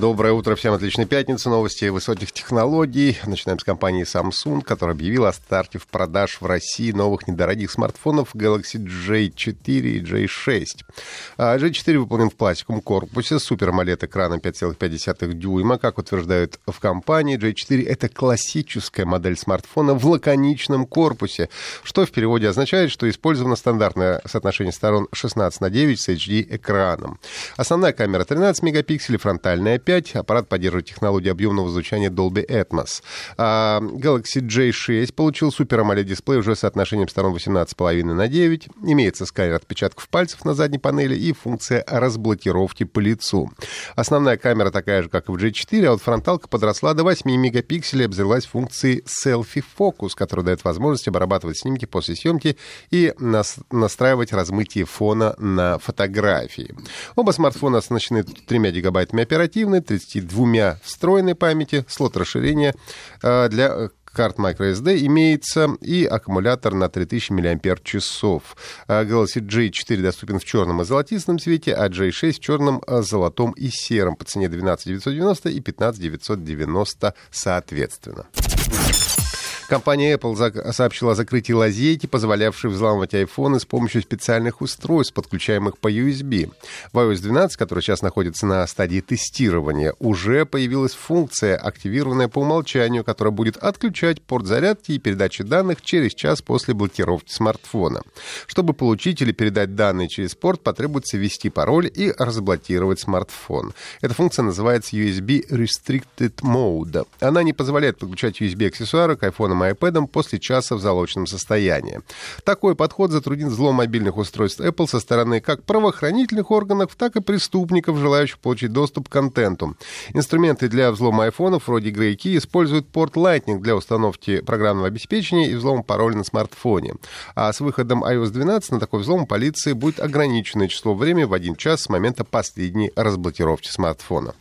Доброе утро, всем отличной пятницы. Новости высоких технологий. Начинаем с компании Samsung, которая объявила о старте в продаж в России новых недорогих смартфонов Galaxy J4 и J6. J4 выполнен в пластиковом корпусе с супер экраном 5,5 дюйма. Как утверждают в компании, J4 — это классическая модель смартфона в лаконичном корпусе, что в переводе означает, что использовано стандартное соотношение сторон 16 на 9 с HD-экраном. Основная камера 13 мегапикселей, фронтальная 5 5. Аппарат поддерживает технологию объемного звучания Dolby Atmos. А Galaxy J6 получил Super AMOLED дисплей уже с соотношением сторон 18,5 на 9. Имеется сканер отпечатков пальцев на задней панели и функция разблокировки по лицу. Основная камера такая же, как и в J4, а вот фронталка подросла до 8 мегапикселей и обзавелась функцией Selfie Focus, которая дает возможность обрабатывать снимки после съемки и настраивать размытие фона на фотографии. Оба смартфона оснащены 3 гигабайтами оперативной 32 встроенной памяти, слот расширения э, для э, карт microSD имеется и аккумулятор на 3000 мАч. Э, Galaxy J4 доступен в черном и золотистом цвете, а J6 в черном, золотом и сером по цене 12 990 и 15 990 соответственно. Компания Apple сообщила о закрытии лазейки, позволявшей взламывать айфоны с помощью специальных устройств, подключаемых по USB. В iOS 12, который сейчас находится на стадии тестирования, уже появилась функция, активированная по умолчанию, которая будет отключать порт зарядки и передачи данных через час после блокировки смартфона. Чтобы получить или передать данные через порт, потребуется ввести пароль и разблокировать смартфон. Эта функция называется USB Restricted Mode. Она не позволяет подключать USB-аксессуары к iPhone и iPad после часа в залоченном состоянии. Такой подход затруднит взлом мобильных устройств Apple со стороны как правоохранительных органов, так и преступников, желающих получить доступ к контенту. Инструменты для взлома айфонов вроде Grey Key используют порт Lightning для установки программного обеспечения и взлома пароля на смартфоне. А с выходом iOS 12 на такой взлом полиции будет ограниченное число времени в один час с момента последней разблокировки смартфона.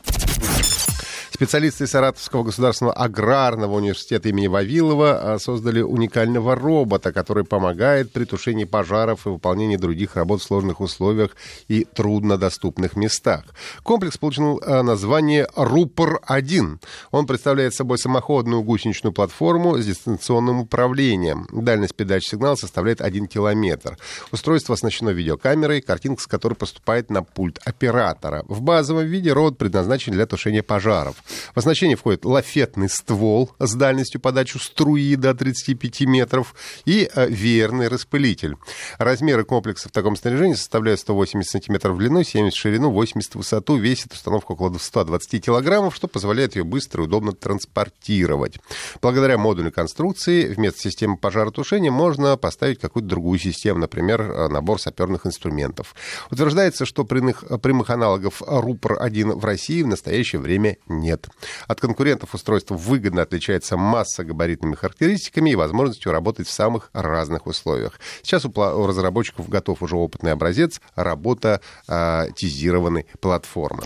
Специалисты Саратовского государственного аграрного университета имени Вавилова а, создали уникального робота, который помогает при тушении пожаров и выполнении других работ в сложных условиях и труднодоступных местах. Комплекс получил а, название «Рупор-1». Он представляет собой самоходную гусеничную платформу с дистанционным управлением. Дальность передачи сигнала составляет 1 километр. Устройство оснащено видеокамерой, картинка с которой поступает на пульт оператора. В базовом виде робот предназначен для тушения пожаров. В оснащение входит лафетный ствол с дальностью подачи струи до 35 метров и э, веерный распылитель. Размеры комплекса в таком снаряжении составляют 180 сантиметров в длину, 70 в ширину, 80 в высоту. Весит установка около 120 килограммов, что позволяет ее быстро и удобно транспортировать. Благодаря модульной конструкции вместо системы пожаротушения можно поставить какую-то другую систему, например, э, набор саперных инструментов. Утверждается, что прямых, прямых аналогов РУПР-1 в России в настоящее время нет нет. От конкурентов устройство выгодно отличается масса габаритными характеристиками и возможностью работать в самых разных условиях. Сейчас у, у разработчиков готов уже опытный образец работа э, тизированной платформы.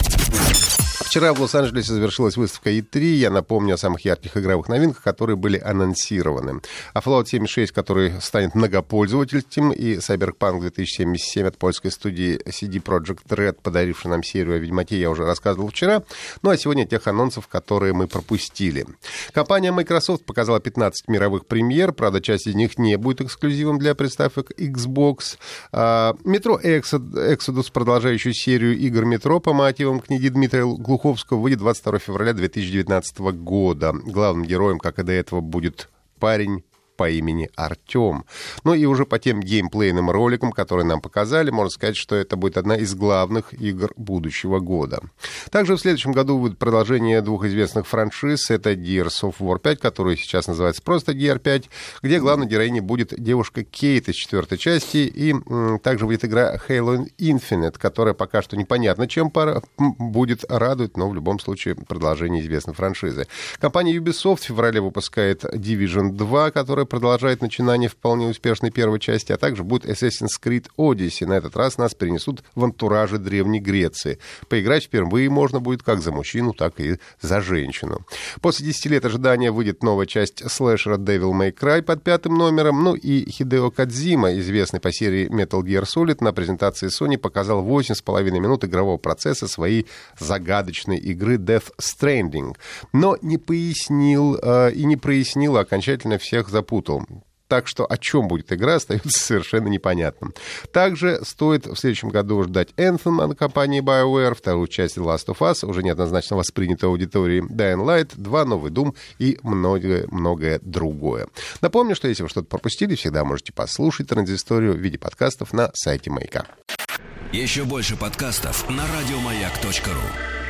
Вчера в Лос-Анджелесе завершилась выставка E3. Я напомню о самых ярких игровых новинках, которые были анонсированы. А Fallout 76, который станет многопользовательским, и Cyberpunk 2077 от польской студии CD Projekt Red, подаривший нам серию о Ведьмаке, я уже рассказывал вчера. Ну а сегодня тех анонсов, которые мы пропустили. Компания Microsoft показала 15 мировых премьер, правда, часть из них не будет эксклюзивом для приставок Xbox. Метро Exodus, продолжающую серию игр метро по мотивам книги Дмитрия Глухова Глуховского выйдет 22 февраля 2019 года. Главным героем, как и до этого, будет парень по имени Артем. Ну и уже по тем геймплейным роликам, которые нам показали, можно сказать, что это будет одна из главных игр будущего года. Также в следующем году будет продолжение двух известных франшиз. Это Gears of War 5, который сейчас называется просто Gear 5, где главной героиней будет девушка Кейт из четвертой части, и м, также будет игра Halo Infinite, которая пока что непонятно чем пара, будет радовать, но в любом случае продолжение известной франшизы. Компания Ubisoft в феврале выпускает Division 2, которая которая продолжает начинание вполне успешной первой части, а также будет Assassin's Creed Odyssey. На этот раз нас перенесут в антураже Древней Греции. Поиграть впервые можно будет как за мужчину, так и за женщину. После 10 лет ожидания выйдет новая часть слэшера Devil May Cry под пятым номером. Ну и Хидео Кадзима, известный по серии Metal Gear Solid, на презентации Sony показал 8,5 минут игрового процесса своей загадочной игры Death Stranding. Но не пояснил э, и не прояснил, окончательно всех запутал так что о чем будет игра, остается совершенно непонятным. Также стоит в следующем году ждать Anthem от компании BioWare, вторую часть Last of Us, уже неоднозначно воспринятой аудиторией Dying Light, два новый Doom и многое-многое другое. Напомню, что если вы что-то пропустили, всегда можете послушать транзисторию в виде подкастов на сайте Маяка. Еще больше подкастов на радиомаяк.ру